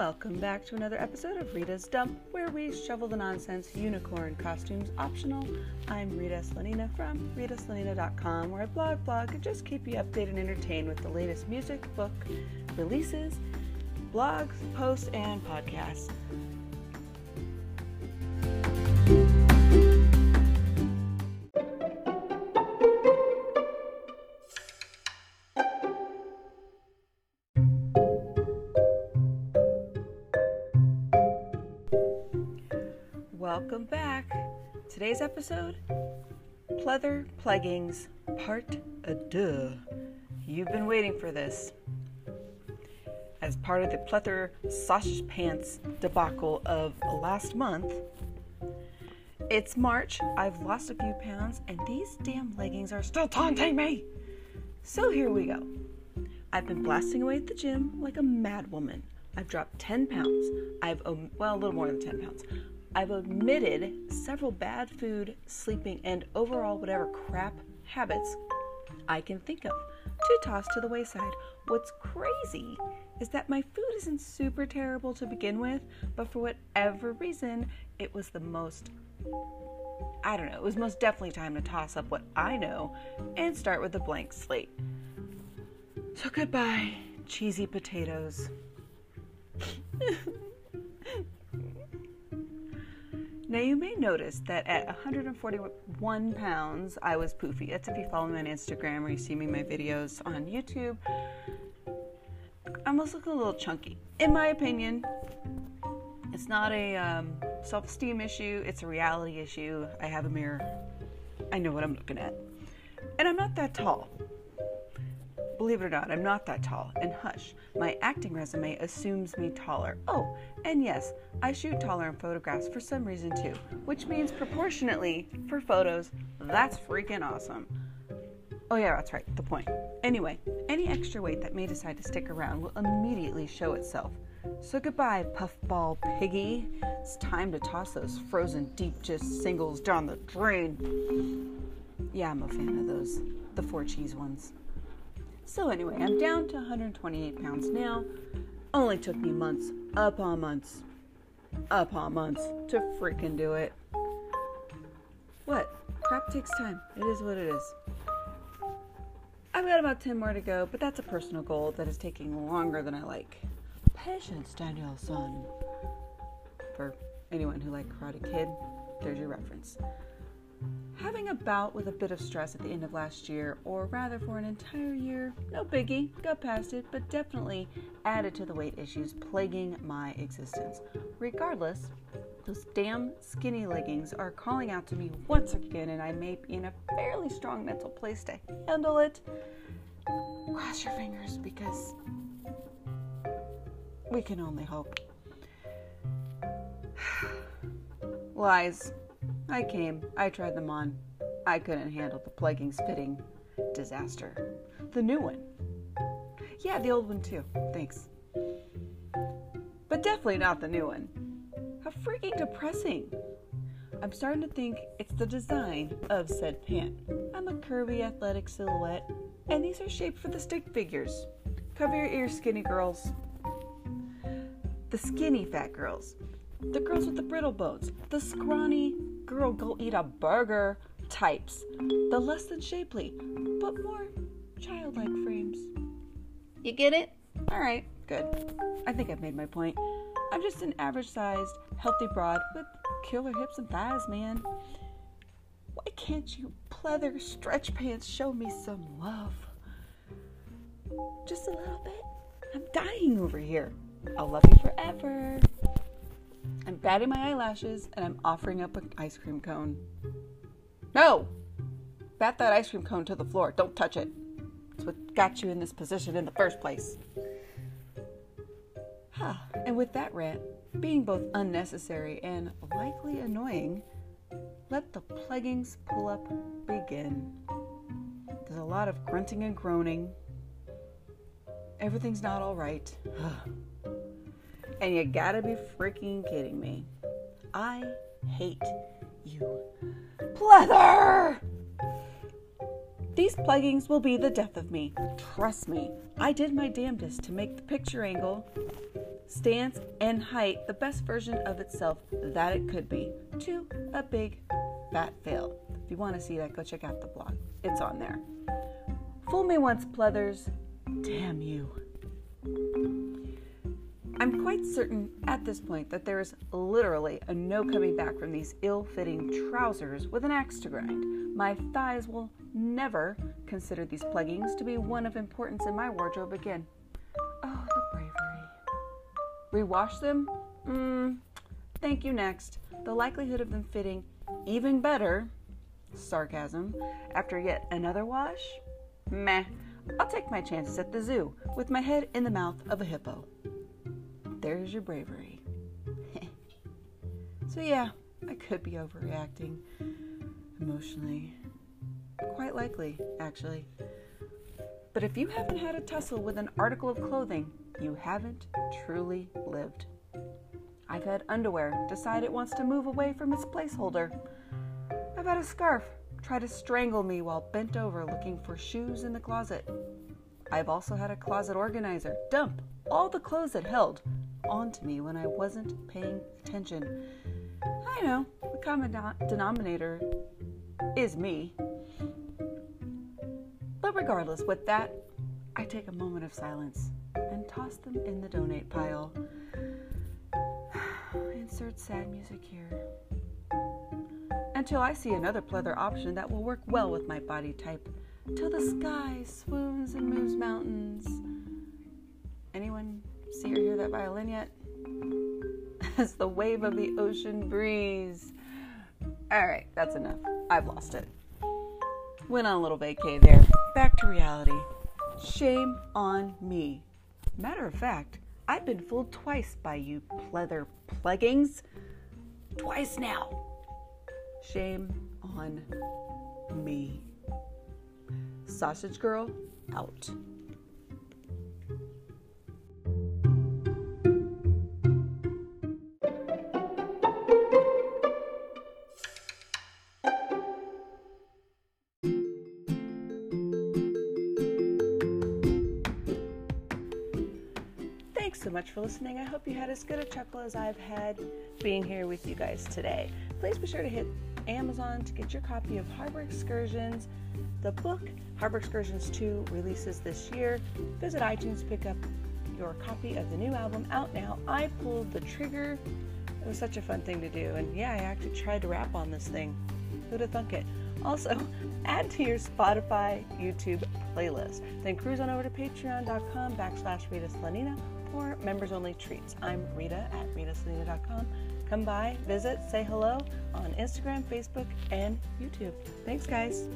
Welcome back to another episode of Rita's Dump, where we shovel the nonsense, unicorn costumes optional. I'm Rita Slanina from ritaslanina.com, where I blog, blog, and just keep you updated and entertained with the latest music, book, releases, blogs, posts, and podcasts. Welcome back. Today's episode Pleather Pleggings, Part a. You've been waiting for this. As part of the pleather sausage pants debacle of last month, it's March, I've lost a few pounds, and these damn leggings are still taunting me. So here we go. I've been blasting away at the gym like a mad woman. I've dropped 10 pounds. I've, um, well, a little more than 10 pounds. I've omitted several bad food, sleeping, and overall whatever crap habits I can think of to toss to the wayside. What's crazy is that my food isn't super terrible to begin with, but for whatever reason, it was the most I don't know, it was most definitely time to toss up what I know and start with a blank slate. So goodbye, cheesy potatoes. Now, you may notice that at 141 pounds, I was poofy. That's if you follow me on Instagram or you see me my videos on YouTube. I almost look a little chunky. In my opinion, it's not a um, self esteem issue, it's a reality issue. I have a mirror, I know what I'm looking at. And I'm not that tall. Believe it or not, I'm not that tall. And hush, my acting resume assumes me taller. Oh, and yes, I shoot taller in photographs for some reason too, which means proportionately for photos, that's freaking awesome. Oh, yeah, that's right, the point. Anyway, any extra weight that may decide to stick around will immediately show itself. So goodbye, puffball piggy. It's time to toss those frozen deep dish singles down the drain. Yeah, I'm a fan of those, the four cheese ones. So, anyway, I'm down to 128 pounds now. Only took me months, upon months, upon months to freaking do it. What? Crap takes time. It is what it is. I've got about 10 more to go, but that's a personal goal that is taking longer than I like. Patience, Daniel-san. For anyone who liked Karate Kid, there's your reference having a bout with a bit of stress at the end of last year, or rather for an entire year, no biggie, got past it, but definitely added to the weight issues plaguing my existence. Regardless, those damn skinny leggings are calling out to me once again, and I may be in a fairly strong mental place to handle it. Cross your fingers because we can only hope. Lies. I came, I tried them on. I couldn't handle the plaguing spitting disaster. The new one. Yeah, the old one too. Thanks. But definitely not the new one. How freaking depressing. I'm starting to think it's the design of said pant. I'm a curvy athletic silhouette, and these are shaped for the stick figures. Cover your ears, skinny girls. The skinny fat girls. The girls with the brittle bones. The scrawny girl go eat a burger types, the less than shapely, but more childlike frames. You get it? All right, good. I think I've made my point. I'm just an average sized, healthy broad with killer hips and thighs, man. Why can't you pleather stretch pants show me some love? Just a little bit. I'm dying over here. I'll love you forever. I'm batting my eyelashes and I'm offering up an ice cream cone. No! Bat that ice cream cone to the floor. Don't touch it. It's what got you in this position in the first place. and with that rant, being both unnecessary and likely annoying, let the pleggings pull up begin. There's a lot of grunting and groaning. Everything's not all right. And you gotta be freaking kidding me. I hate you. Pleather! These pleggings will be the death of me. Trust me. I did my damnedest to make the picture angle stance, and height the best version of itself that it could be to a big fat fail. If you want to see that, go check out the blog. It's on there. Fool me once, pleathers. Damn you. I'm quite certain at this point that there is literally a no coming back from these ill fitting trousers with an axe to grind. My thighs will never consider these pleggings to be one of importance in my wardrobe again. Oh, the bravery. Rewash them? Mmm, thank you next. The likelihood of them fitting even better, sarcasm, after yet another wash? Meh. I'll take my chances at the zoo with my head in the mouth of a hippo. There's your bravery. so, yeah, I could be overreacting emotionally. Quite likely, actually. But if you haven't had a tussle with an article of clothing, you haven't truly lived. I've had underwear decide it wants to move away from its placeholder. I've had a scarf try to strangle me while bent over looking for shoes in the closet. I've also had a closet organizer dump all the clothes it held onto me when I wasn't paying attention. I know, the common denominator is me. But regardless, with that, I take a moment of silence and toss them in the donate pile. Insert sad music here. Until I see another pleather option that will work well with my body type. Till the sky swoons and moves mountains. Anyone see or hear that violin yet? As the wave of the ocean breeze. All right, that's enough. I've lost it. Went on a little vacay there. Back to reality. Shame on me. Matter of fact, I've been fooled twice by you pleather pleggings. Twice now. Shame on me. Sausage Girl out. Thanks so much for listening. I hope you had as good a chuckle as I've had being here with you guys today. Please be sure to hit Amazon to get your copy of Harbor Excursions. The book, Harbor Excursions 2, releases this year. Visit iTunes to pick up your copy of the new album out now. I pulled the trigger. It was such a fun thing to do. And yeah, I actually tried to rap on this thing. Who'd have thunk it? Also, add to your Spotify, YouTube playlist. Then cruise on over to patreon.com backslash Rita Slanina for members only treats. I'm Rita at ritaslanina.com. Come by, visit, say hello on Instagram, Facebook, and YouTube. Thanks, guys.